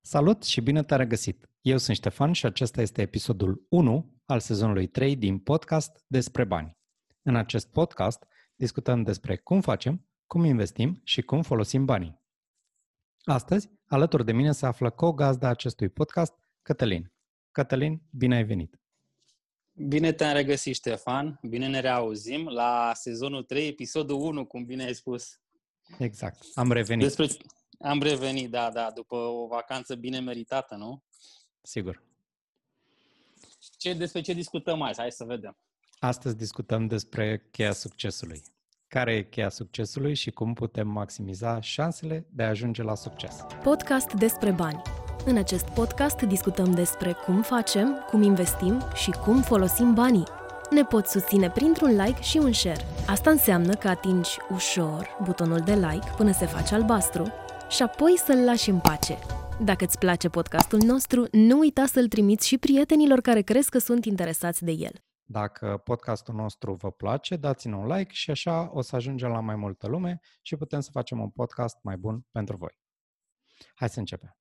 Salut și bine te-am regăsit! Eu sunt Ștefan și acesta este episodul 1 al sezonului 3 din podcast despre bani. În acest podcast discutăm despre cum facem, cum investim și cum folosim banii. Astăzi, alături de mine se află co-gazda acestui podcast, Cătălin. Cătălin, bine ai venit! Bine te-am regăsit, Ștefan. Bine ne reauzim la sezonul 3, episodul 1, cum bine ai spus. Exact. Am revenit. Despre... Am revenit, da, da, după o vacanță bine meritată, nu? Sigur. Ce, despre ce discutăm azi? Hai să vedem. Astăzi discutăm despre cheia succesului. Care e cheia succesului și cum putem maximiza șansele de a ajunge la succes? Podcast despre bani. În acest podcast discutăm despre cum facem, cum investim și cum folosim banii. Ne poți susține printr-un like și un share. Asta înseamnă că atingi ușor butonul de like până se face albastru și apoi să-l lași în pace. Dacă îți place podcastul nostru, nu uita să-l trimiți și prietenilor care crezi că sunt interesați de el. Dacă podcastul nostru vă place, dați-ne un like și așa o să ajungem la mai multă lume și putem să facem un podcast mai bun pentru voi. Hai să începem.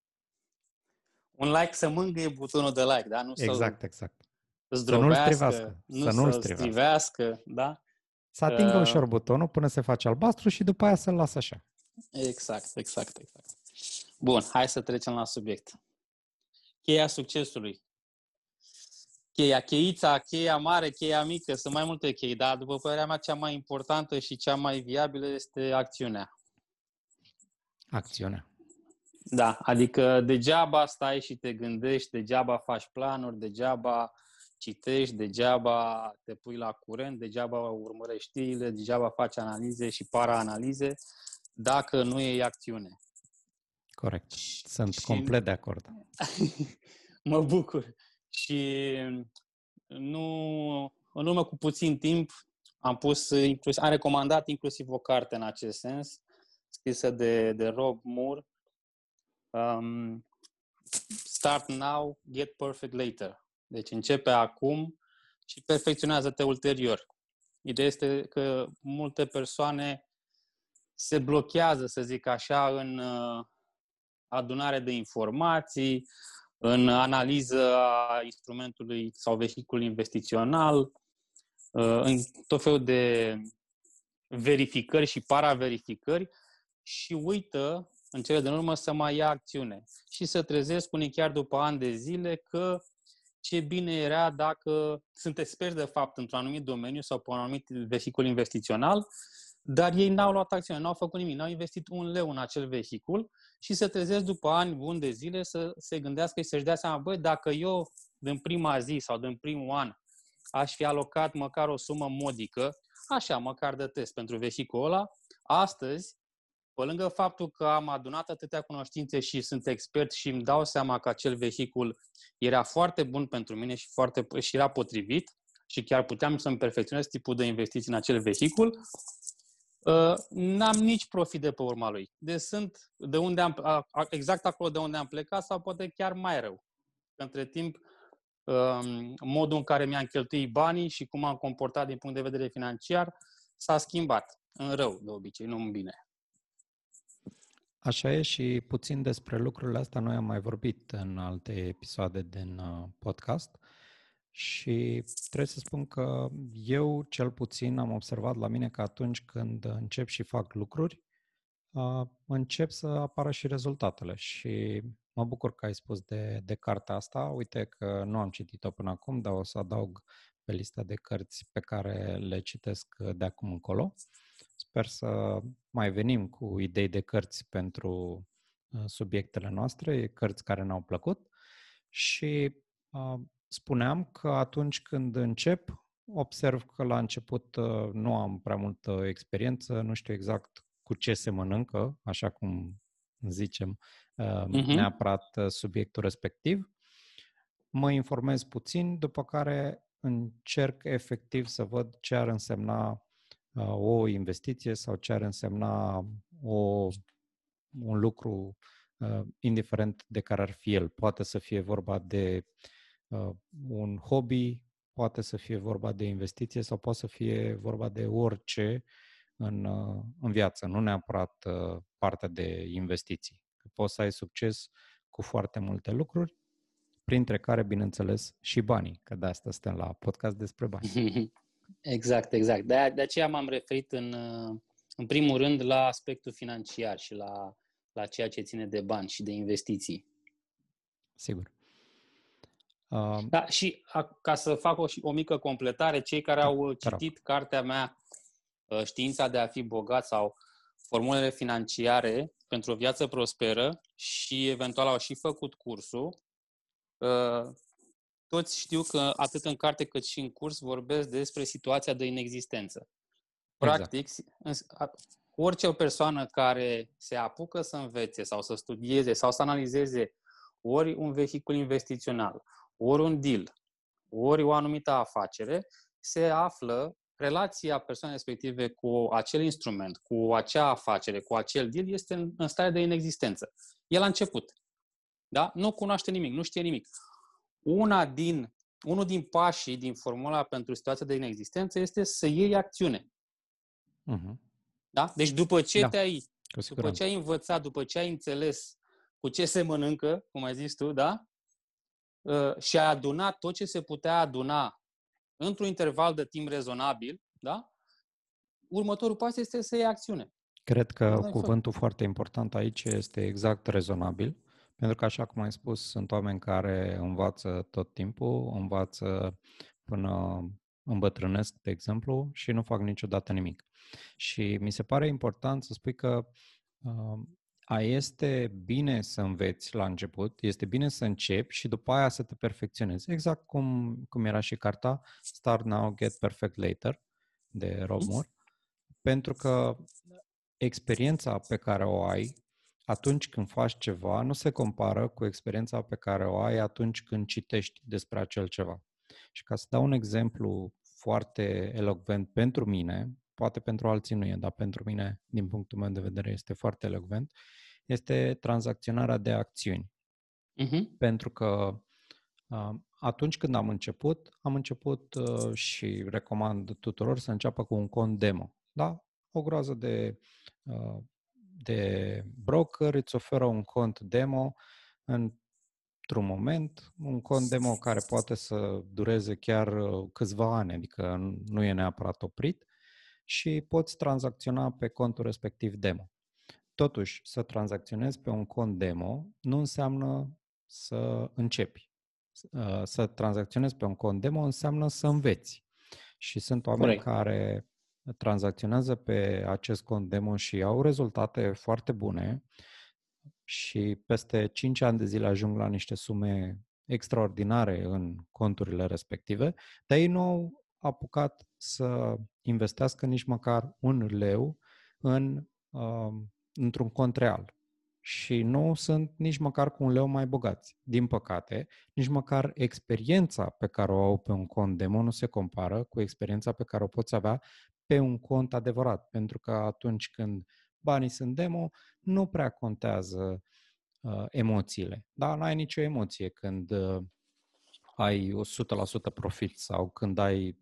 Un like să mângâie butonul de like, da? Nu exact, să exact. Să nu-l strivească. Nu să nu-l strivească, strivească, da? Să atingă Uh. ușor butonul până se face albastru și după aia să-l lasă așa. Exact, exact, exact. Bun, hai să trecem la subiect. Cheia succesului. Cheia, cheița, cheia mare, cheia mică, sunt mai multe chei, dar după părerea mea cea mai importantă și cea mai viabilă este acțiunea. Acțiunea. Da, adică degeaba stai și te gândești, degeaba faci planuri, degeaba citești, degeaba te pui la curent, degeaba urmărești știrile, degeaba faci analize și para-analize, dacă nu e acțiune. Corect. Sunt Și- complet de acord. mă bucur. Și nu, în urmă cu puțin timp am pus, inclusiv, am recomandat inclusiv o carte în acest sens, scrisă de, de Rob Moore, um, Start Now, Get Perfect Later. Deci începe acum și perfecționează-te ulterior. Ideea este că multe persoane se blochează, să zic așa, în uh, adunare de informații, în analiză a instrumentului sau vehicul investițional, uh, în tot felul de verificări și paraverificări și uită în cele din urmă să mai ia acțiune. Și să trezesc unii chiar după ani de zile că ce bine era dacă sunt experți de fapt într-un anumit domeniu sau pe un anumit vehicul investițional, dar ei n-au luat acțiune, n-au făcut nimic, n-au investit un leu în acel vehicul și se trezesc după ani buni de zile să se gândească și să-și dea seama, băi, dacă eu din prima zi sau din primul an aș fi alocat măcar o sumă modică, așa, măcar de test pentru vehiculul ăla, astăzi, pe lângă faptul că am adunat atâtea cunoștințe și sunt expert și îmi dau seama că acel vehicul era foarte bun pentru mine și, foarte, și era potrivit și chiar puteam să-mi perfecționez tipul de investiții în acel vehicul, uh, n-am nici profit de pe urma lui. Deci sunt de unde am, a- a- exact acolo de unde am plecat sau poate chiar mai rău. Între timp, um, modul în care mi-am cheltuit banii și cum am comportat din punct de vedere financiar s-a schimbat în rău, de obicei, nu în bine. Așa e și puțin despre lucrurile astea noi am mai vorbit în alte episoade din uh, podcast și trebuie să spun că eu cel puțin am observat la mine că atunci când încep și fac lucruri, uh, încep să apară și rezultatele și mă bucur că ai spus de, de cartea asta. Uite că nu am citit-o până acum, dar o să adaug pe lista de cărți pe care le citesc de acum încolo. Sper să mai venim cu idei de cărți pentru uh, subiectele noastre, cărți care ne-au plăcut și uh, spuneam că atunci când încep, observ că la început uh, nu am prea multă experiență, nu știu exact cu ce se mănâncă, așa cum zicem uh, Mhm. neapărat uh, subiectul respectiv. Mă informez puțin, după care încerc efectiv să văd ce ar însemna uh, o investiție sau ce ar însemna o, un lucru uh, indiferent de care ar fi el. Poate să fie vorba de uh, un hobby, poate să fie vorba de investiție sau poate să fie vorba de orice în, uh, în viață, nu neapărat uh, partea de investiții. Că poți să ai succes cu foarte multe lucruri, printre care, bineînțeles, și banii, că de asta suntem la podcast despre bani. Exact, exact. De, de aceea m-am referit în, în primul rând la aspectul financiar și la, la ceea ce ține de bani și de investiții. Sigur. Uh, da, și a, ca să fac o, o mică completare, cei care au citit cartea mea uh, Știința de a fi bogat sau Formulele financiare pentru o viață prosperă și eventual au și făcut cursul, uh, toți știu că atât în carte cât și în curs vorbesc despre situația de inexistență. Exact. Practic, exact. orice o persoană care se apucă să învețe sau să studieze sau să analizeze ori un vehicul investițional, ori un deal, ori o anumită afacere, se află relația persoanei respective cu acel instrument, cu acea afacere, cu acel deal, este în, în stare de inexistență. El a început. Da? Nu cunoaște nimic, nu știe nimic. Una din, unul din pașii din formula pentru situația de inexistență este să iei acțiune. Uh-huh. Da? Deci după ce da. te-ai după ce ai învățat, după ce ai înțeles cu ce se mănâncă, cum ai zis tu, da? Uh, și ai adunat tot ce se putea aduna într-un interval de timp rezonabil, da? următorul pas este să iei acțiune. Cred că cuvântul foarte important aici este exact rezonabil, pentru că, așa cum ai spus, sunt oameni care învață tot timpul, învață până îmbătrânesc, de exemplu, și nu fac niciodată nimic. Și mi se pare important să spui că uh, a este bine să înveți la început, este bine să începi și după aia să te perfecționezi. Exact cum, cum era și carta Start Now, Get Perfect Later de Rob mhm. Moore. Pentru că experiența pe care o ai atunci când faci ceva nu se compară cu experiența pe care o ai atunci când citești despre acel ceva. Și ca să dau un exemplu foarte elocvent pentru mine, poate pentru alții nu e, dar pentru mine, din punctul meu de vedere, este foarte elocvent, este tranzacționarea de acțiuni. Uh-huh. Pentru că uh, atunci când am început, am început uh, și recomand tuturor să înceapă cu un cont demo. Da? O groază de, uh, de broker îți oferă un cont demo într-un moment, un cont demo care poate să dureze chiar câțiva ani, adică nu e neapărat oprit și poți tranzacționa pe contul respectiv demo. Totuși, să tranzacționezi pe un cont demo nu înseamnă să începi. Uh, să tranzacționezi pe un cont demo înseamnă să înveți. Și sunt oameni Corect. care tranzacționează pe acest cont demo și au rezultate foarte bune și peste 5 ani de zile ajung la niște sume extraordinare în conturile respective, dar ei nu au apucat să investească nici măcar un leu în uh, într-un cont real. Și nu sunt nici măcar cu un leu mai bogați. Din păcate, nici măcar experiența pe care o au pe un cont demo nu se compară cu experiența pe care o poți avea pe un cont adevărat. Pentru că atunci când banii sunt demo, nu prea contează uh, emoțiile. Da, n-ai nicio emoție când uh, ai 100% profit sau când ai 20%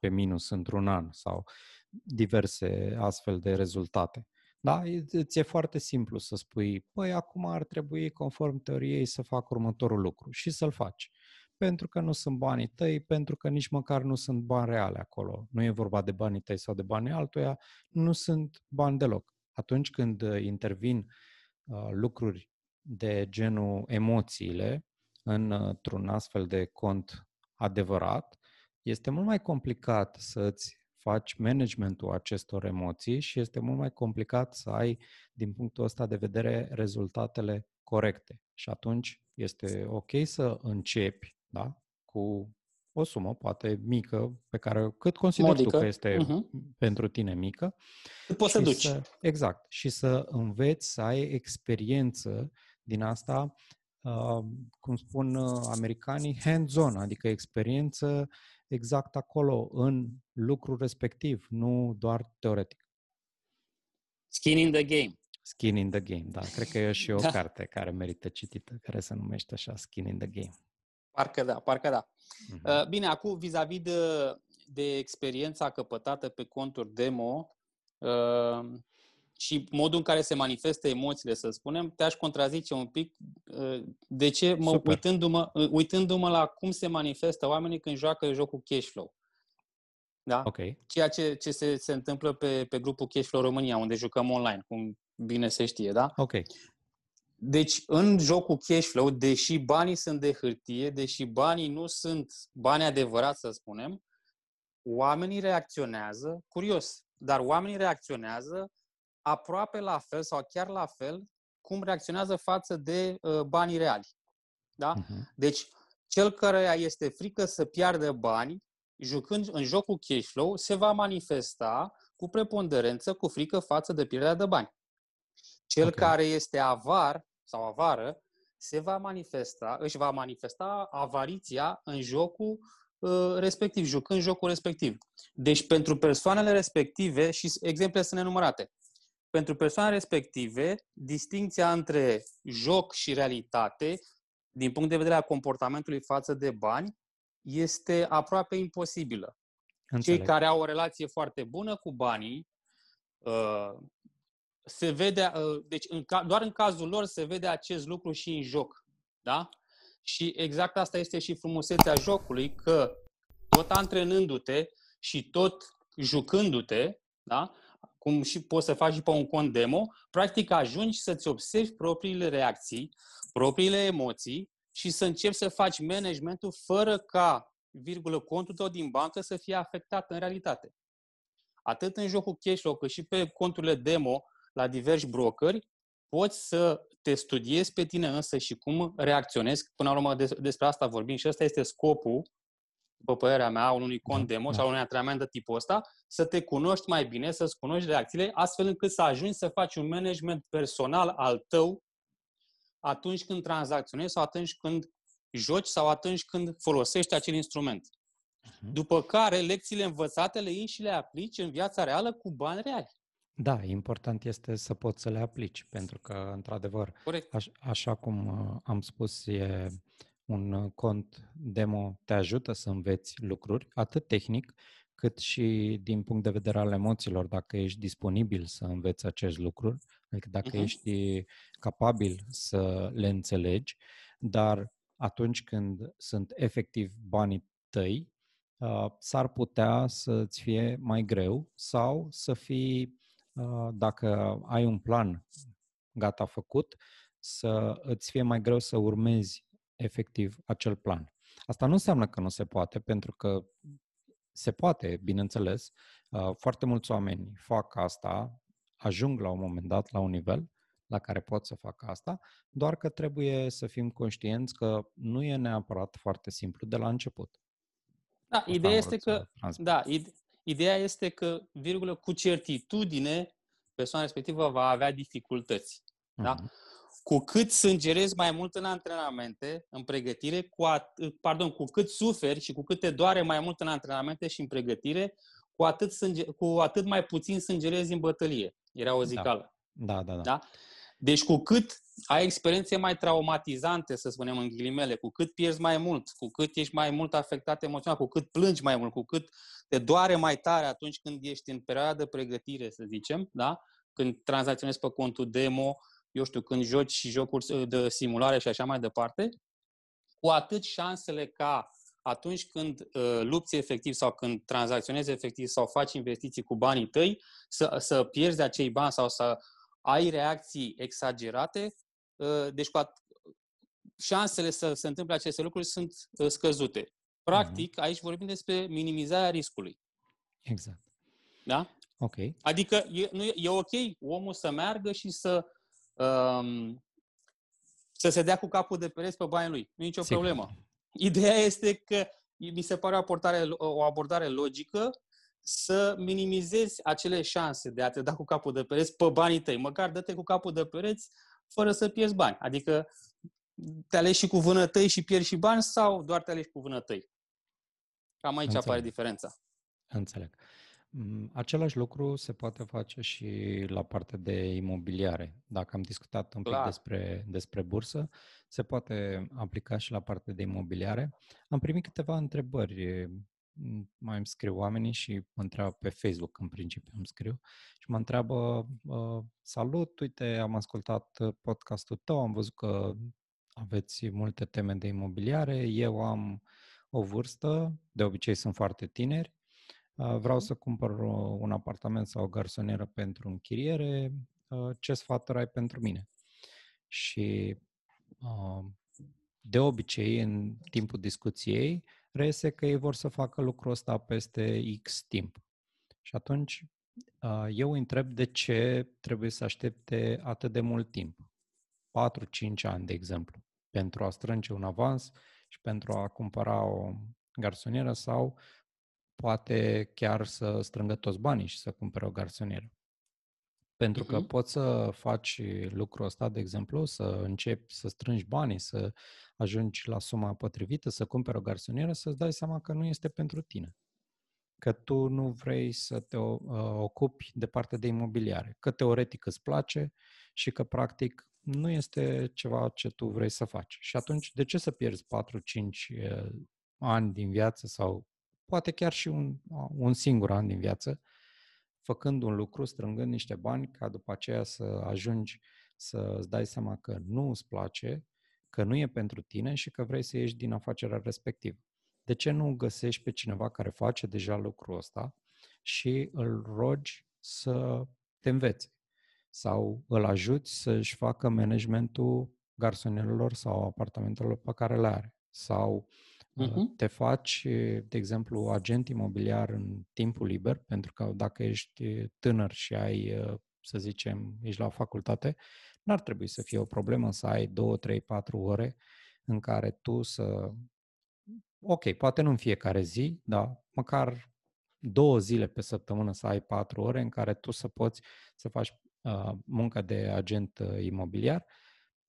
pe minus într-un an sau diverse astfel de rezultate. Da? Îți e foarte simplu să spui, păi acum ar trebui, conform teoriei, să fac următorul lucru și să-l faci. Pentru că nu sunt banii tăi, pentru că nici măcar nu sunt bani reale acolo. Nu e vorba de banii tăi sau de banii altuia, nu sunt bani deloc. Atunci când uh, intervin uh, lucruri de genul emoțiile într-un astfel de cont adevărat, este mult mai complicat să-ți faci managementul acestor emoții și este mult mai complicat să ai, din punctul ăsta de vedere, rezultatele corecte. Și atunci este ok să începi da, cu o sumă, poate mică, pe care cât consideri Modică. tu că este uh-huh. pentru tine mică. Poți să duci. Să, exact. Și să înveți să ai experiență din asta, uh, cum spun uh, americanii, hands-on, adică experiență exact acolo, în lucrul respectiv, nu doar teoretic. Skin in the game. Skin in the game, da. Cred că e și o da. carte care merită citită, care se numește așa, Skin in the game. Parcă da, parcă da. Uh-huh. Bine, acum vis-a-vis de, de experiența căpătată pe conturi demo uh, și modul în care se manifestă emoțiile, să spunem, te-aș contrazice un pic De ce? Mă, uitându-mă, uitându-mă la cum se manifestă oamenii când joacă jocul cash flow. Da? Okay. Ceea ce, ce se, se întâmplă pe, pe grupul Cashflow România, unde jucăm online, cum bine se știe, da? Ok. Deci, în jocul Cashflow, deși banii sunt de hârtie, deși banii nu sunt bani adevărați, să spunem, oamenii reacționează, curios, dar oamenii reacționează aproape la fel sau chiar la fel cum reacționează față de uh, banii reali. Da? Uh-huh. Deci, cel care este frică să piardă bani jucând în jocul cash flow, se va manifesta cu preponderență, cu frică față de pierderea de bani. Cel okay. care este avar sau avară se va manifesta, își va manifesta avariția în jocul uh, respectiv, jucând jocul respectiv. Deci pentru persoanele respective, și exemple sunt nenumărate, pentru persoanele respective, distinția între joc și realitate, din punct de vedere al comportamentului față de bani, este aproape imposibilă. Înțeleg. Cei care au o relație foarte bună cu banii, uh, se vede, uh, deci în, doar în cazul lor se vede acest lucru și în joc. Da? Și exact asta este și frumusețea jocului, că tot antrenându-te și tot jucându-te, da? Cum și poți să faci și pe un cont demo, practic ajungi să-ți observi propriile reacții, propriile emoții și să începi să faci managementul fără ca, virgulă, contul tău din bancă să fie afectat în realitate. Atât în jocul cash cât și pe conturile demo la diversi brokeri, poți să te studiezi pe tine însă și cum reacționezi. Până la urmă despre asta vorbim și ăsta este scopul, după părerea mea, unui cont da, demo da. sau unui antrenament de tipul ăsta, să te cunoști mai bine, să-ți cunoști reacțiile, astfel încât să ajungi să faci un management personal al tău atunci când tranzacționezi sau atunci când joci sau atunci când folosești acel instrument. Mhm. După care, lecțiile învățate le iei și le aplici în viața reală cu bani reali. Da, important este să poți să le aplici, pentru că, într-adevăr, aș, așa cum uh, am spus, e un cont demo te ajută să înveți lucruri, atât tehnic, cât și din punct de vedere al emoțiilor, dacă ești disponibil să înveți acest lucru, adică dacă uh-huh. ești capabil să le înțelegi, dar atunci când sunt efectiv banii tăi, uh, s-ar putea să-ți fie mai greu sau să fii, uh, dacă ai un plan gata făcut, să îți fie mai greu să urmezi efectiv acel plan. Asta nu înseamnă că nu se poate, pentru că se poate, bineînțeles. Uh, foarte mulți oameni fac asta, ajung la un moment dat la un nivel la care pot să facă asta, doar că trebuie să fim conștienți că nu e neapărat foarte simplu de la început. Da, asta ideea este că, da, ideea este că, virgulă, cu certitudine, persoana respectivă va avea dificultăți. Uh-huh. Da? Mhm. Cu cât sângerezi mai mult în antrenamente, în pregătire, cu at- pardon, cu cât suferi și cu cât te doare mai mult în antrenamente și în pregătire, cu atât, sânge, cu atât mai puțin sângerezi în bătălie. Era o da. zicală. Da, da, da. da? Deci cu cât ai experiențe mai traumatizante, să spunem în ghilimele, cu cât pierzi mai mult, cu cât ești mai mult afectat emoțional, cu cât plângi mai mult, cu cât te doare mai tare atunci când ești în perioada de pregătire, să zicem, da? când tranzacționezi pe contul demo, eu știu, când joci și jocuri de simulare și așa mai departe, cu atât șansele ca atunci când uh, lupți efectiv sau când tranzacționezi efectiv sau faci investiții cu banii tăi, să, să pierzi acei bani sau să ai reacții exagerate, uh, deci cu at- șansele să se întâmple aceste lucruri sunt uh, scăzute. Practic, uh-huh. aici vorbim despre minimizarea riscului. Exact. Da? Ok. Adică e, nu, e ok omul să meargă și să um, să se dea cu capul de pereți pe banii lui. Nu e nicio Sigur. problemă. Ideea este că mi se pare o abordare, o abordare logică să minimizezi acele șanse de a te da cu capul de pereți pe banii tăi. Măcar dă-te cu capul de pereți fără să pierzi bani. Adică te alegi și cu vânătăi și pierzi și bani sau doar te alegi cu vânătăi? Cam aici Înțeleg. apare diferența. Înțeleg. Mm, același lucru se poate face și la partea de imobiliare. Dacă am discutat un pic Clar. despre, despre bursă, se poate aplica și la partea de imobiliare. Am primit câteva întrebări. Mm, mai îmi scriu oamenii și mă întreabă pe Facebook, în principiu îmi scriu, și mă întreabă, salut, uite, am ascultat podcastul tău, am văzut că aveți multe teme de imobiliare. Eu am o vârstă, de obicei sunt foarte tineri. Uh, vreau să cumpăr un apartament sau o garsonieră pentru închiriere. Uh, ce sfat ai pentru mine? Și uh, de obicei, în timpul discuției, reiese că ei vor să facă lucrul ăsta peste X timp. Și atunci eu îi întreb de ce trebuie să aștepte atât de mult timp. 4-5 ani, de exemplu, pentru a strânge un avans și pentru a cumpăra o garsonieră sau poate chiar să strângă toți banii și să cumpere o garsonieră. Pentru că uh-huh. poți să faci lucrul ăsta, de exemplu, să începi să strângi banii, să ajungi la suma potrivită, să cumperi o garsonieră, să-ți dai seama că nu este pentru tine. Că tu nu vrei să te uh, ocupi de partea de imobiliare. Că teoretic îți place și că practic nu este ceva ce tu vrei să faci. Și atunci, de ce să pierzi 4-5 ani din viață sau poate chiar și un, un singur an din viață, făcând un lucru, strângând niște bani, ca după aceea să ajungi să îți dai seama că nu îți place, că nu e pentru tine și că vrei să ieși din afacerea respectivă. De ce nu găsești pe cineva care face deja lucrul ăsta și îl rogi să te învețe? sau îl ajuți să-și facă managementul garsonierelor sau apartamentelor pe care le are. Sau uh-huh. te faci, de exemplu, agent imobiliar în timpul liber, pentru că dacă ești tânăr și ai, uh, să zicem, ești la facultate, n-ar trebui să fie o problemă să ai 2, 3, 4 ore în care tu să... Ok, poate nu în fiecare zi, dar măcar două zile pe săptămână să ai patru ore în care tu să poți să faci Uh, munca de agent uh, imobiliar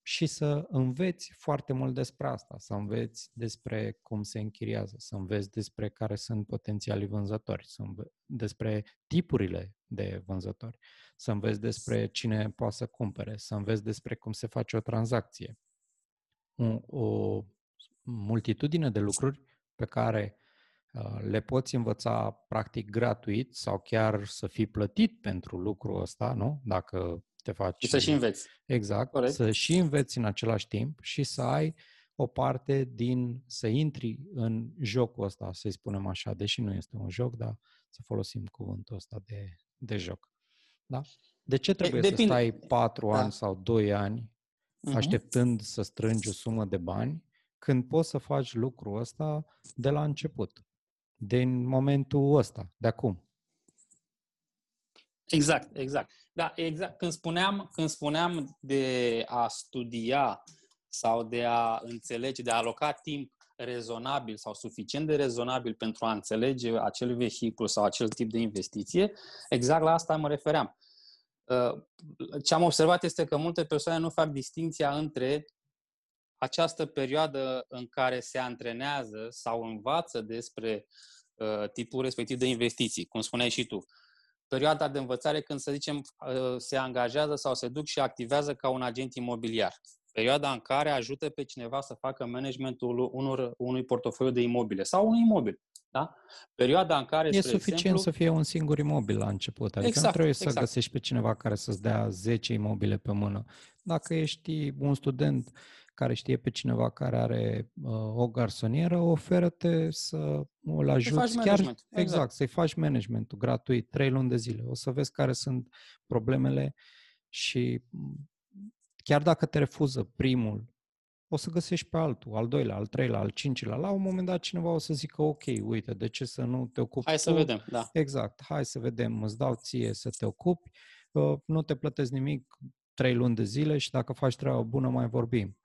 și să înveți foarte mult despre asta, să înveți despre cum se închiriază, să înveți despre care sunt potențialii vânzători, să înve- despre tipurile de vânzători, să înveți despre cine poate să cumpere, să înveți despre cum se face o tranzacție. O, o multitudine de lucruri pe care uh, le poți învăța practic gratuit sau chiar să fii plătit pentru lucrul ăsta, nu? Dacă te faci... Și să și înveți. Exact. Corect. Să și înveți în același timp și să ai o parte din... să intri în jocul ăsta, să-i spunem așa, deși nu este un joc, dar să folosim cuvântul ăsta de, de joc. Da? De ce trebuie e, să stai patru da. ani sau doi ani uh-huh. așteptând să strângi o sumă de bani când poți să faci lucrul ăsta de la început? din momentul ăsta, de acum. Exact, exact. Da, exact. Când spuneam, când spuneam de a studia sau de a înțelege, de a aloca timp rezonabil sau suficient de rezonabil pentru a înțelege acel vehicul sau acel tip de investiție, exact la asta mă refeream. Uh, ce am observat este că multe persoane nu fac distinția între această perioadă în care se antrenează sau învață despre uh, tipul respectiv de investiții, cum spuneai și tu. Perioada de învățare când, să zicem, uh, se angajează sau se duc și activează ca un agent imobiliar. Perioada în care ajută pe cineva să facă managementul unor, unui portofoliu de imobile sau unui imobil. Da? Perioada în care, E suficient exemplu... să fie un singur imobil la început. Adică exact, nu trebuie să exact. găsești pe cineva care să-ți dea 10 imobile pe mână. Dacă ești un student care știe pe cineva care are uh, o garsonieră, oferă-te să îl ajuți chiar exact, exact, să-i faci managementul gratuit, trei luni de zile. O să vezi care sunt problemele și mm, chiar dacă te refuză primul, o să găsești pe altul, al doilea, al treilea, al cincilea. La un moment dat cineva o să zică, ok, uite, de ce să nu te ocupi Hai tu? să vedem, da. Exact, hai să vedem, îți dau ție să te ocupi, uh, nu te plătesc nimic, trei luni de zile și dacă faci treaba bună mai vorbim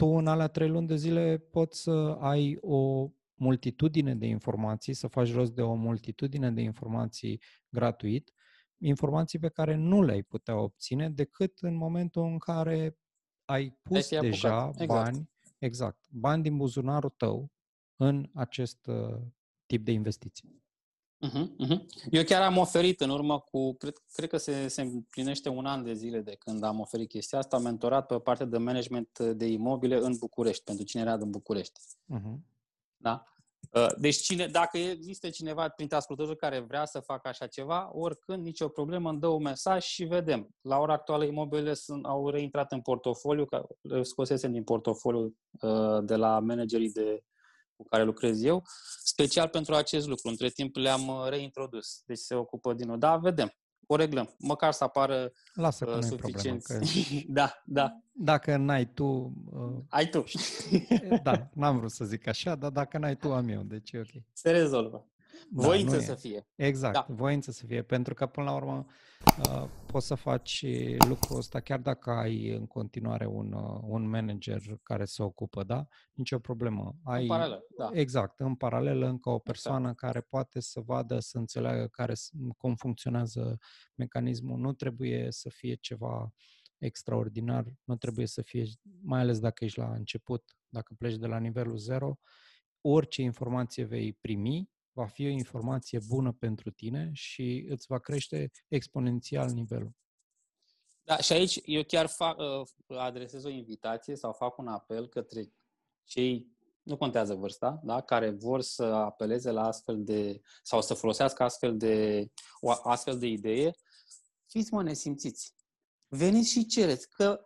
tu în alea trei luni de zile poți să ai o multitudine de informații, să faci rost de o multitudine de informații gratuit, informații pe care nu le-ai putea obține decât în momentul în care ai pus deja exact. bani, exact, bani din buzunarul tău în acest uh, tip de investiții. Uh-huh, uh-huh. Eu chiar am oferit în urmă cu, cred, cred că se, se împlinește un an de zile de când am oferit chestia asta, am mentorat pe partea de management de imobile în București, pentru cine era din București. Uh-huh. Da? Uh, deci cine, dacă există cineva printre ascultători care vrea să facă așa ceva, oricând, nicio problemă, îmi dă un mesaj și vedem. La ora actuală, imobilele sunt, au reintrat în portofoliu, le scosesem din portofoliu uh, de la managerii de, cu care lucrez eu, special pentru acest lucru. Între timp le-am uh, reintrodus, deci se ocupă din nou. Da, vedem o reglăm. Măcar să apară Lasă că uh, suficient. Problemă, că... da, da. Dacă n-ai tu... Uh... Ai tu. da, n-am vrut să zic așa, dar dacă n-ai tu, am eu, deci e ok. Se rezolvă. Da, voință să fie. Exact, da. voință să fie, pentru că până la urmă uh, poți să faci lucrul ăsta chiar dacă ai în continuare un, uh, un manager care se ocupă, da? Nici o problemă. Ai, în paralel, da. Exact, în paralel încă o exact. persoană exact. care poate să vadă, să înțeleagă care, cum funcționează mecanismul. Nu trebuie să fie ceva extraordinar, nu trebuie să fie, mai ales dacă ești la început, dacă pleci de la nivelul 0, orice informație vei primi, va fi o informație bună pentru tine și îți va crește exponențial nivelul. Da, și aici eu chiar fac, uh, adresez o invitație sau fac un apel către cei, nu contează vârsta, da, care vor să apeleze la astfel de, sau să folosească astfel de, o astfel de idee, fiți mă nesimțiți. Veniți și cereți, că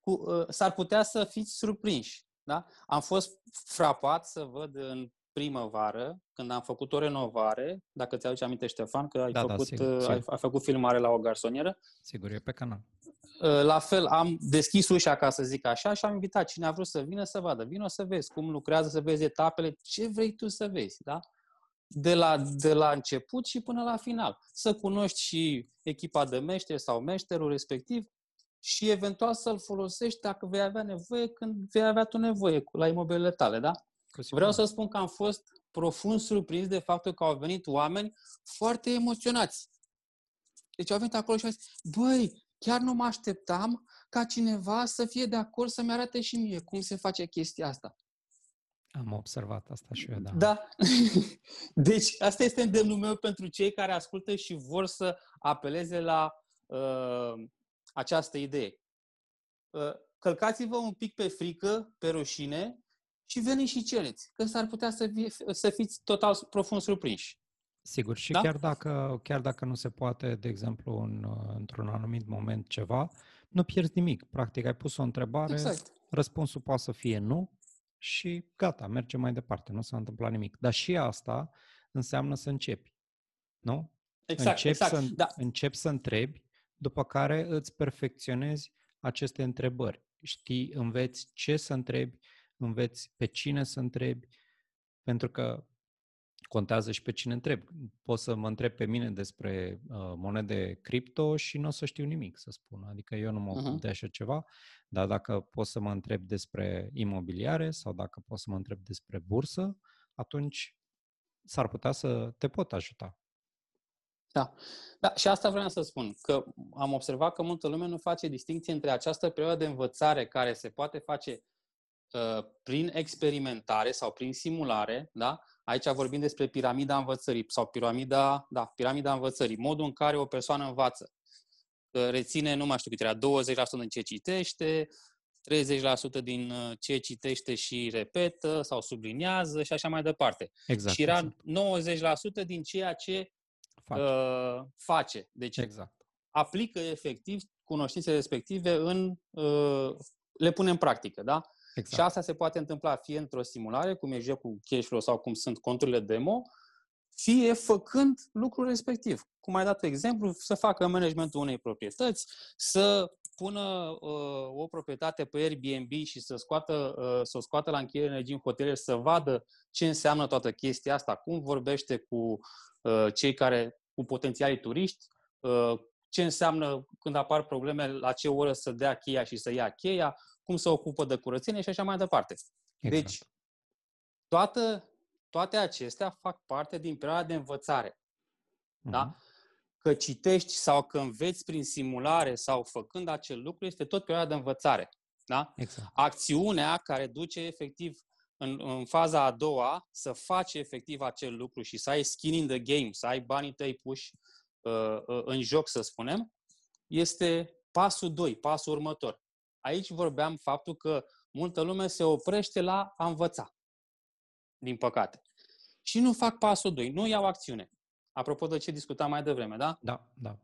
cu, uh, s-ar putea să fiți surprinși. Da? Am fost frapat să văd în primăvară, când am făcut o renovare, dacă ți-aduce aminte, Ștefan, că ai, da, da făcut, da, sigur, ai, ai făcut filmare la o garsonieră. Sigur, e pe canal. Ă, la fel, am deschis ușa, ca să zic așa, și am invitat cine a vrut să vină să vadă. Vino să vezi cum lucrează, să vezi etapele, ce vrei tu să vezi, da? De la, de la început și până la final. Să cunoști și echipa de meșteri sau meșterul respectiv și eventual să-l folosești dacă vei avea nevoie când vei avea tu nevoie la imobilele tale, da? Vreau să spun că am fost profund surprins de faptul că au venit oameni foarte emoționați. Deci au venit acolo și au zis, băi, chiar nu mă așteptam ca cineva să fie de acord să-mi arate și mie cum se face chestia asta. Am observat asta și eu, da. Da. Deci, asta este îndemnul meu pentru cei care ascultă și vor să apeleze la uh, această idee. Uh, călcați-vă un pic pe frică, pe rușine și veniți și cereți, că s-ar putea să, fie, să fiți total profund surprinși. Sigur, și da? chiar, dacă, chiar dacă nu se poate, de exemplu, în, într-un anumit moment ceva, nu pierzi nimic. Practic, ai pus o întrebare, exact. răspunsul poate să fie nu și gata, merge mai departe, nu s-a întâmplat nimic. Dar și asta înseamnă să începi, nu? Exact, începi exact. Să, da. începi să întrebi, după care îți perfecționezi aceste întrebări. Știi, înveți ce să întrebi, înveți pe cine să întrebi, pentru că contează și pe cine întreb. Poți să mă întreb pe mine despre uh, monede cripto și nu o să știu nimic, să spun. Adică eu nu mă ocup uh-huh. de așa ceva, dar dacă poți să mă întreb despre imobiliare sau dacă poți să mă întreb despre bursă, atunci s-ar putea să te pot ajuta. Da. da, și asta vreau să spun, că am observat că multă lume nu face distinție între această perioadă de învățare care se poate face Uh, prin experimentare sau prin simulare, da? Aici vorbim despre piramida învățării sau piramida, da, piramida învățării, modul în care o persoană învață. Reține, nu mai știu cât era, 20% din ce citește, 30% din uh, ce citește și repetă sau subliniază și așa mai departe. Exact, și era exact. 90% din ceea ce face. Uh, face. Deci exact. aplică efectiv cunoștințele respective în uh, le pune în practică, da? Exact. Și asta se poate întâmpla fie într-o simulare, cum e cu Cashflow sau cum sunt conturile demo, fie făcând lucrul respectiv. Cum ai dat exemplu, să facă managementul unei proprietăți, să pună uh, o proprietate pe Airbnb și să, scoată, uh, să o scoată la încheiere energie în hotelier, să vadă ce înseamnă toată chestia asta, cum vorbește cu uh, cei care, cu potențialii turiști, uh, ce înseamnă când apar probleme, la ce oră să dea cheia și să ia cheia, cum se ocupă de curățenie și așa mai departe. Exact. Deci, toată, toate acestea fac parte din perioada de învățare. Uh-huh. Da? Mhm. Că citești sau că înveți prin simulare sau făcând acel lucru este tot perioada de învățare. Da? Exact. Acțiunea care duce efectiv în, în faza a doua să faci efectiv acel lucru și să ai skin in the game, să ai banii tăi puși uh, uh, în joc, să spunem, este pasul 2, pasul următor aici vorbeam faptul că multă lume se oprește la a învăța, din păcate. și nu fac pasul 2, nu iau acțiune. Apropo de ce discutam mai devreme, da? Da, da.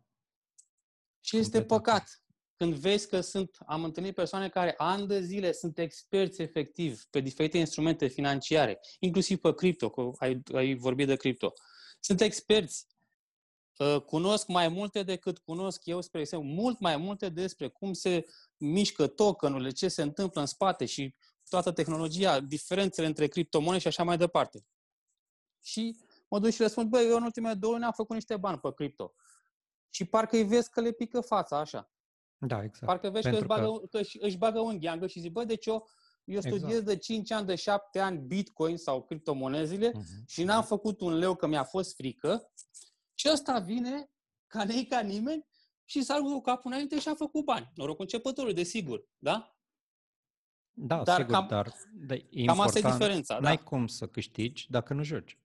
Și este păcat când vezi că sunt, am întâlnit persoane care ani de zile sunt experți efectiv pe diferite instrumente financiare, inclusiv pe cripto, că ai, ai vorbit de cripto. Sunt experți, uh, cunosc mai multe decât cunosc eu, spre exemplu, mult mai multe despre cum se mișcă tokenurile, ce se întâmplă în spate și toată tehnologia, diferențele între criptomonede și așa mai departe. Și mă duc și le spun, băi, eu în ultimele două luni am făcut niște bani pe cripto. Și parcă îi vezi că le pică fața așa. Da, exact. Parcă vezi Pentru că, își bagă, că... că își, își bagă un gheangă și zic, bă, deci eu, eu studiez exact. de 5 ani, de 7 ani Bitcoin sau criptomonezile uh-huh. și n-am făcut un leu că mi-a fost frică și ăsta vine ca nei ca nimeni și s-a cu capul înainte și a făcut bani. Noroc începătorul, desigur, da? Da, dar sigur, cam, dar de, e cam asta e diferența. N-ai da. cum să câștigi dacă nu joci.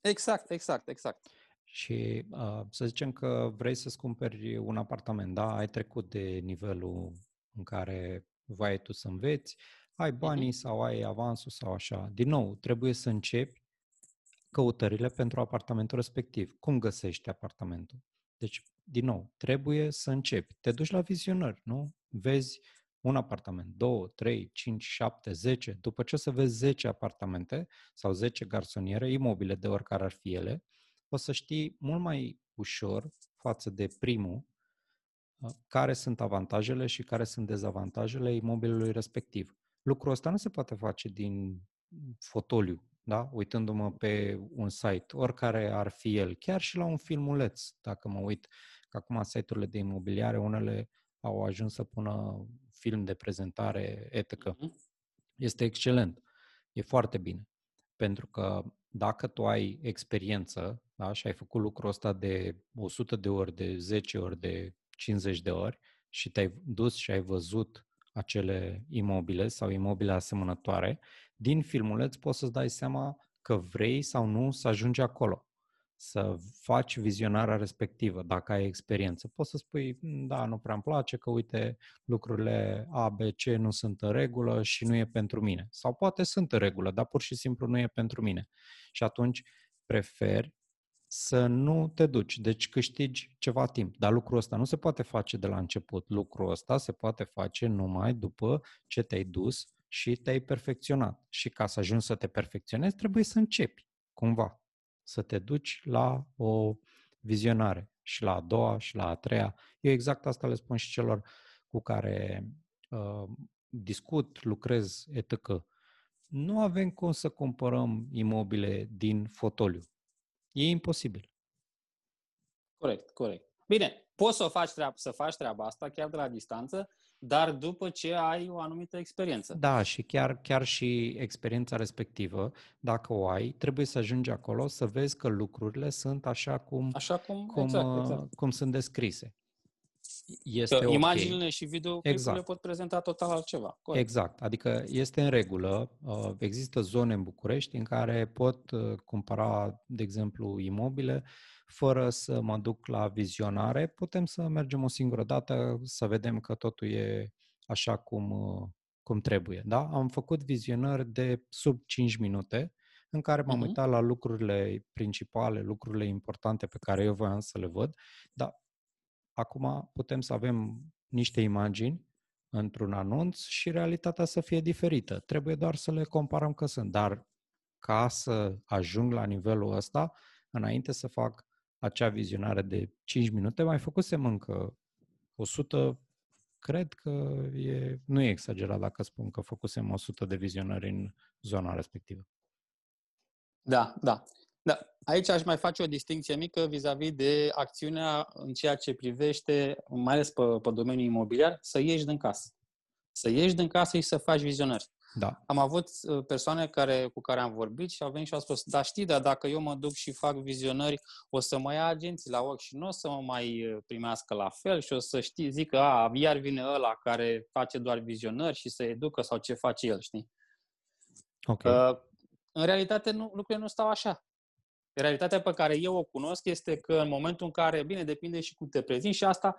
Exact, exact, exact. Și uh, să zicem că vrei să-ți cumperi un apartament, da? Ai trecut de nivelul în care vai tu să înveți, ai banii sau ai avansul sau așa. Din nou, trebuie să începi căutările pentru apartamentul respectiv. Cum găsești apartamentul? Deci, din nou, trebuie să începi. Te duci la vizionări, nu? Vezi un apartament, două, trei, cinci, șapte, zece. După ce o să vezi 10 apartamente sau 10 garsoniere, imobile de oricare ar fi ele, o să știi mult mai ușor față de primul uh, care sunt avantajele și care sunt dezavantajele imobilului respectiv. Lucrul ăsta nu se poate face din fotoliu, da? uitându-mă pe un site, oricare ar fi el, chiar și la un filmuleț, dacă mă uit, că acum site-urile de imobiliare, unele au ajuns să pună film de prezentare etică. Mhm. Este excelent. E foarte bine. Pentru că dacă tu ai experiență da, și ai făcut lucrul ăsta de 100 de ori, de 10 ori, de 50 de ori și te-ai dus și ai văzut acele imobile sau imobile asemănătoare, din filmuleț poți să-ți dai seama că vrei sau nu să ajungi acolo să faci vizionarea respectivă, dacă ai experiență. Poți să spui, mm, da, nu prea îmi place, că uite, lucrurile A, B, C nu sunt în regulă și nu e pentru mine. Sau poate sunt în regulă, dar pur și simplu nu e pentru mine. Și atunci preferi să nu te duci. Deci câștigi ceva timp. Dar lucrul ăsta nu se poate face de la început. Lucrul ăsta se poate face numai după ce te-ai dus și te-ai perfecționat. Și ca să ajungi să te perfecționezi, trebuie să începi, cumva să te duci la o vizionare și la a doua și la a treia. Eu exact asta le spun și celor cu care uh, discut, lucrez, etc. Nu avem cum să cumpărăm imobile din fotoliu. E imposibil. Corect, corect. Bine, poți să, faci treaba, să faci treaba asta chiar de la distanță, dar după ce ai o anumită experiență. Da, și chiar, chiar și experiența respectivă, dacă o ai, trebuie să ajungi acolo să vezi că lucrurile sunt așa cum, așa cum, cum, exact, exact. cum sunt descrise. Este că okay. Imaginile și video exact. le pot prezenta total altceva. Corect. Exact, adică este în regulă. Uh, există zone în București în care pot uh, cumpăra, de exemplu, imobile fără să mă duc la vizionare, putem să mergem o singură dată, să vedem că totul e așa cum, uh, cum trebuie. Da? Am făcut vizionări de sub 5 minute, în care m-am uh-huh. uitat la lucrurile principale, lucrurile importante pe care eu voiam să le văd, dar acum putem să avem niște imagini într-un anunț și realitatea să fie diferită. Trebuie doar să le comparăm că sunt. Dar ca să ajung la nivelul ăsta, înainte să fac acea vizionare de 5 minute, mai făcusem încă 100, cred că e, nu e exagerat dacă spun că făcusem 100 de vizionări în zona respectivă. Da, da. Da, aici aș mai face o distinție mică vis-a-vis de acțiunea în ceea ce privește, mai ales pe, pe domeniul imobiliar, să ieși din casă. Să ieși din casă și să faci vizionări. Da. Am avut uh, persoane care, cu care am vorbit și au venit și au spus, da știi, dar dacă eu mă duc și fac vizionări, o să mă ia agenții la ochi și nu o să mă mai uh, primească la fel și o să știi, zic că a, iar vine ăla care face doar vizionări și se educă sau ce face el, știi? Okay. Uh, în realitate nu, lucrurile nu stau așa. Realitatea pe care eu o cunosc este că în momentul în care, bine, depinde și cum te prezinți și asta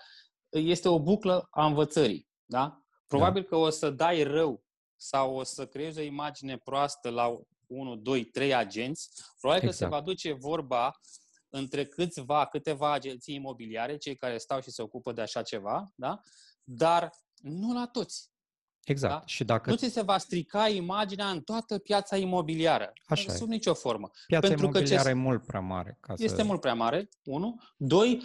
este o buclă a învățării. Da? Probabil da. că o să dai rău sau o să creezi o imagine proastă la 1, 2, 3 agenți, probabil exact. că se Exact. va duce vorba între câțiva, câteva agenții imobiliare, cei care stau și se ocupă de așa ceva, da? dar nu la toți. Exact. Da? Și dacă Nu ți se va strica imaginea în toată piața imobiliară. Așa Sub e. nicio formă. piața pentru că ce- imobiliară e mult prea mare ca Este să... mult prea mare, unu. Doi,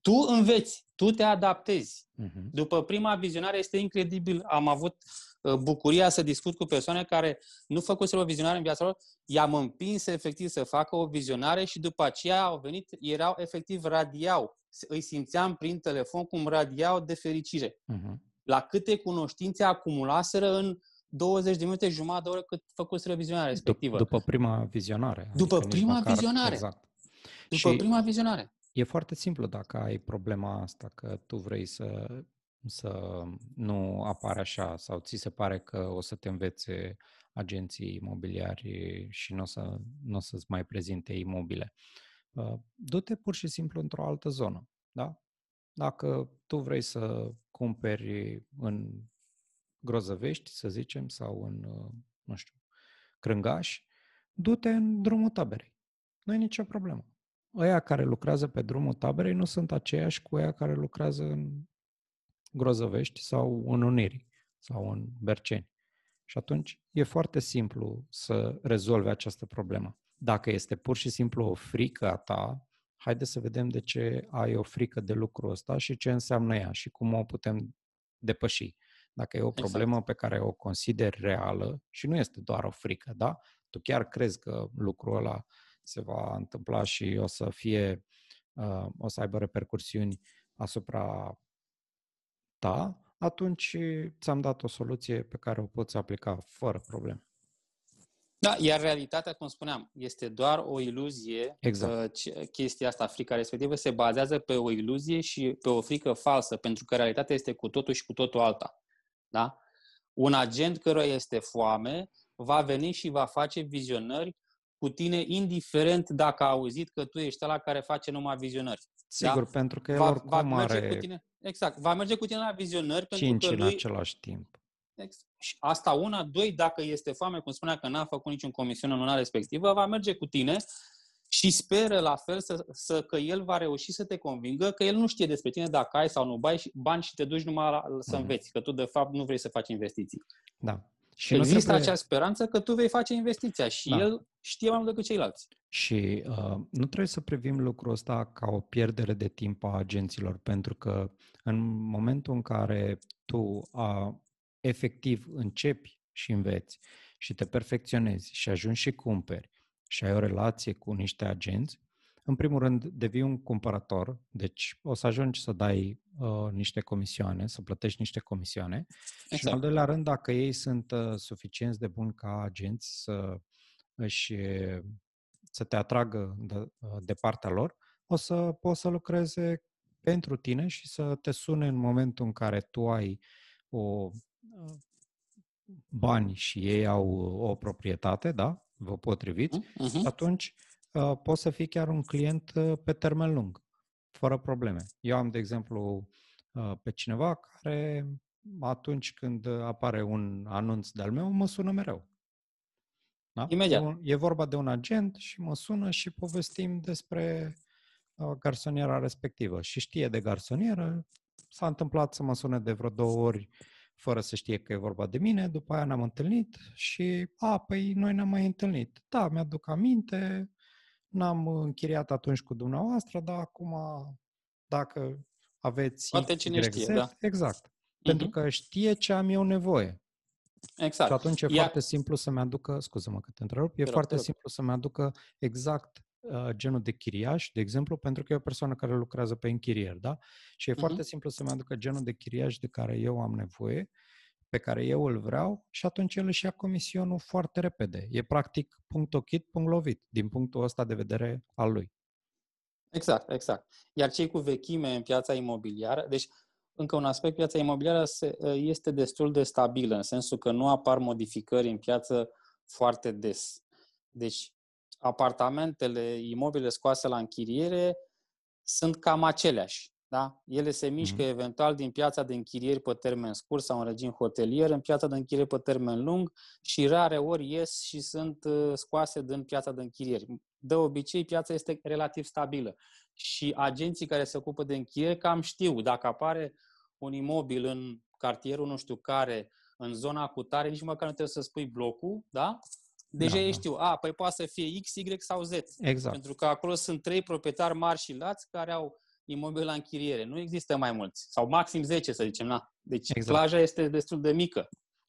tu înveți, tu te adaptezi. Mhm. După prima vizionare este incredibil. Am avut uh, bucuria să discut cu persoane care nu făcuseră o vizionare în viața lor, i-am împins efectiv să facă o vizionare și după aceea au venit, erau efectiv radiau. Îi simțeam prin telefon cum radiau de fericire. Mhm. La câte cunoștințe acumulaseră în 20 de minute, jumătate de oră cât făcuseră vizionarea respectivă. Dup- după prima vizionare. După adică nici prima măcar- vizionare. Exact. după și- prima vizionare. E foarte simplu dacă ai problema asta, că tu vrei să, să nu apare așa sau ți se pare că o să te învețe agenții imobiliari și nu o, să, nu o să-ți mai prezinte imobile. Uh, Du-te pur și simplu într-o altă zonă. Da? Dacă tu vrei să cumperi în Grozăvești, să zicem, sau în, uh, nu știu, Crângaș, du-te în drumul taberei. Nu e nicio problemă ăia care lucrează pe drumul taberei nu sunt aceiași cu ăia care lucrează în Grozăvești sau în Unirii sau în Berceni. Și atunci e foarte simplu să rezolvi această problemă. Dacă este pur și simplu o frică a ta, haide să vedem de ce ai o frică de lucrul ăsta și ce înseamnă ea și cum o putem depăși. Dacă e o Exact. problemă pe care o consideri reală și nu este doar o frică, da? Tu chiar crezi că lucrul ăla se va întâmpla și o să fie, uh, o să aibă repercursiuni asupra ta, atunci ți-am dat o soluție pe care o poți aplica fără probleme. Da, iar realitatea, cum spuneam, este doar o iluzie. Exact. Uh, ce- Chestia asta, frica respectivă, se bazează pe o iluzie și pe o frică falsă, pentru că realitatea este cu totul și cu totul alta. Da? Un agent căruia este foame va veni și va face vizionări cu tine, indiferent dacă a auzit că tu ești ăla care face numai vizionări. Sigur, pentru că el Va, oricum va merge are cu tine, exact, va merge cu tine la vizionări pentru cinci că în lui, același timp. Ex- Și asta una, doi, dacă este foame, cum spunea că n-a făcut niciun comisiune în luna respectivă, va merge cu tine și speră la fel să, să, că el va reuși să te convingă că el nu știe despre tine dacă ai sau nu bai și, bani și te duci numai la, să Mhm. înveți, că tu de fapt nu vrei să faci investiții. Da. Și Și nu Există trebuie... acea speranță că tu vei face investiția și Da. el știe mai mult decât ceilalți. Și uh, nu trebuie să privim lucrul ăsta ca o pierdere de timp a agenților, pentru că în momentul în care tu a, efectiv începi și înveți și te perfecționezi și ajungi și cumperi și ai o relație cu niște agenți, în primul rând devii un cumpărător, deci o să ajungi să dai uh, niște comisioane, să plătești niște comisioane și în Exact. al doilea rând, dacă ei sunt uh, suficienți de buni ca agenți să își să te atragă de, de partea lor, o să poți să lucreze pentru tine și să te sune în momentul în care tu ai o bani și ei au o proprietate, da? Vă potriviți, Mhm. atunci uh, poți să fii chiar un client uh, pe termen lung, fără probleme. Eu am, de exemplu, uh, pe cineva care atunci când apare un anunț de-al meu, mă sună mereu. Da? Imediat. E, un- e vorba de un agent și mă sună și povestim despre uh, garsoniera respectivă. Și știe de garsonieră, s-a întâmplat să mă sune de vreo două ori fără să știe că e vorba de mine, după aia ne-am întâlnit și, a, păi noi ne-am mai întâlnit. Da, mi-aduc aminte, n-am închiriat atunci cu dumneavoastră, dar acum, dacă aveți... Poate X, cine Y, știe, Z, da. Exact. Pentru Mhm. că știe ce am eu nevoie. Exact. Și atunci e Iar- foarte simplu să-mi aducă, scuză-mă că te întrerup, e rog, foarte te rog. simplu să-mi aducă exact uh, genul de chiriaș, de exemplu, pentru că e o persoană care lucrează pe închirier, da? Și e Mhm. foarte simplu să-mi aducă genul de chiriaș de care eu am nevoie, pe care eu îl vreau și atunci el își ia comisionul foarte repede. E practic punct ochit, punct lovit, din punctul ăsta de vedere al lui. Exact, exact. Iar cei cu vechime în piața imobiliară, deci încă un aspect, piața imobiliară se, este destul de stabilă, în sensul că nu apar modificări în piață foarte des. Deci apartamentele, imobilele scoase la închiriere sunt cam aceleași. Da? Ele se mișcă mm-hmm. eventual din piața de închirieri pe termen scurt sau în regim hotelier în piața de închirieri pe termen lung și rare ori ies și sunt uh, scoase din piața de închirieri. De obicei, piața este relativ stabilă și agenții care se ocupă de închirieri cam știu dacă apare un imobil în cartierul nu știu care, în zona cu tare, nici măcar nu trebuie să spui blocul, da? Deja da, ei da. știu, a, păi poate să fie X, Y sau Z. Exact. Pentru că acolo sunt trei proprietari mari și lați care au imobil la închiriere. Nu există mai mulți. Sau maxim 10, să zicem. Na. Deci exact. plaja este destul de mică.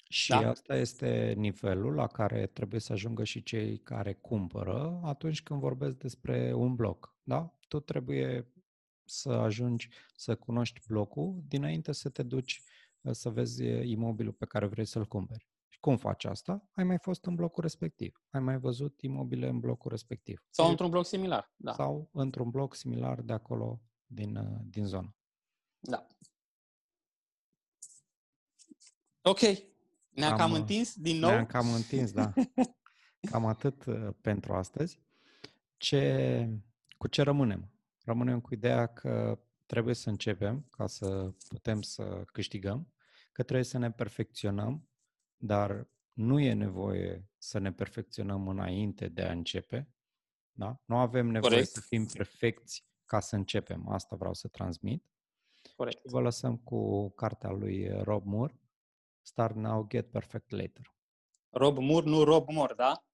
Și da? asta este nivelul la care trebuie să ajungă și cei care cumpără atunci când vorbesc despre un bloc. Da? Tu trebuie să ajungi să cunoști blocul dinainte să te duci să vezi imobilul pe care vrei să-l cumperi. Și cum faci asta? Ai mai fost în blocul respectiv. Ai mai văzut imobile în blocul respectiv. Sau într-un bloc similar. Da. Sau într-un bloc similar de acolo din, uh, din zonă. Da. Ok. Ne-am cam, cam uh, întins din nou? Ne-am cam întins, da. Cam atât uh, pentru astăzi. Ce, cu ce rămânem? Rămânem cu ideea că trebuie să începem ca să putem să câștigăm, că trebuie să ne perfecționăm, dar nu e nevoie să ne perfecționăm înainte de a începe. Da? Nu avem nevoie Corect. să fim perfecți ca să începem. Asta vreau să transmit. Corect. Și vă lăsăm cu cartea lui Rob Moore, Start Now, Get Perfect Later. Rob Moore, nu Rob Moore, da?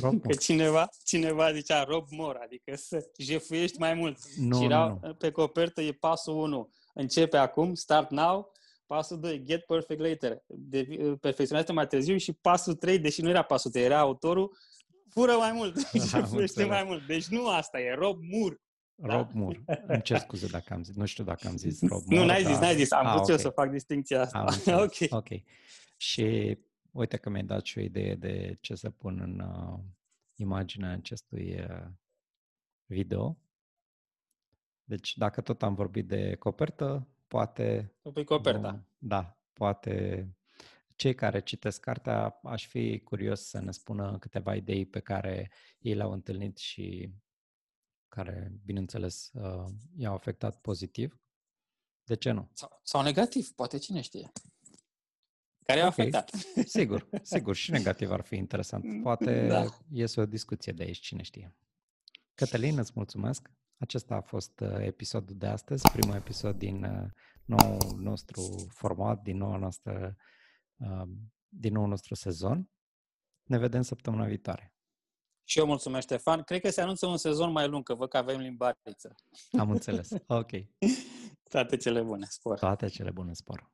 Rob Moore. Că cineva, cineva zicea Rob Moore, adică să jefuiești mai mult. Nu, și erau, nu, nu. pe copertă e pasul 1. Începe acum, start now, pasul 2, get perfect later. De, perfecționează mai târziu și pasul 3, deși nu era pasul 3, era autorul, fură mai mult, jefuiește mai mult. Deci nu asta e, Rob Moore. Da? Rob Moore. Îmi cer scuze dacă am zis. Nu știu dacă am zis Rob Moore. Nu, n-ai dar... zis, n-ai zis. Am vrut okay. eu să fac distinția asta. ok. Ok. Și uite că mi-ai dat și o idee de ce să pun în uh, imaginea acestui uh, video. Deci dacă tot am vorbit de copertă, poate... Păi coperta. Uh, da, poate cei care citesc cartea, aș fi curios să ne spună câteva idei pe care ei le-au întâlnit și care, bineînțeles, uh, i-au afectat pozitiv. De ce nu? Sau, sau negativ, poate cine știe. Care i-a okay. afectat. Sigur, sigur. Și negativ ar fi interesant. Poate da. iese o discuție de aici, cine știe. Cătălin, îți mulțumesc. Acesta a fost uh, episodul de astăzi, primul episod din uh, nou nostru format, din noua noastră, din nou nostru sezon. Ne vedem săptămâna viitoare. Și eu mulțumesc, Ștefan. Cred că se anunță un sezon mai lung, că văd că avem limbariță. Am înțeles. Ok. Toate cele bune, spor. Toate cele bune, spor.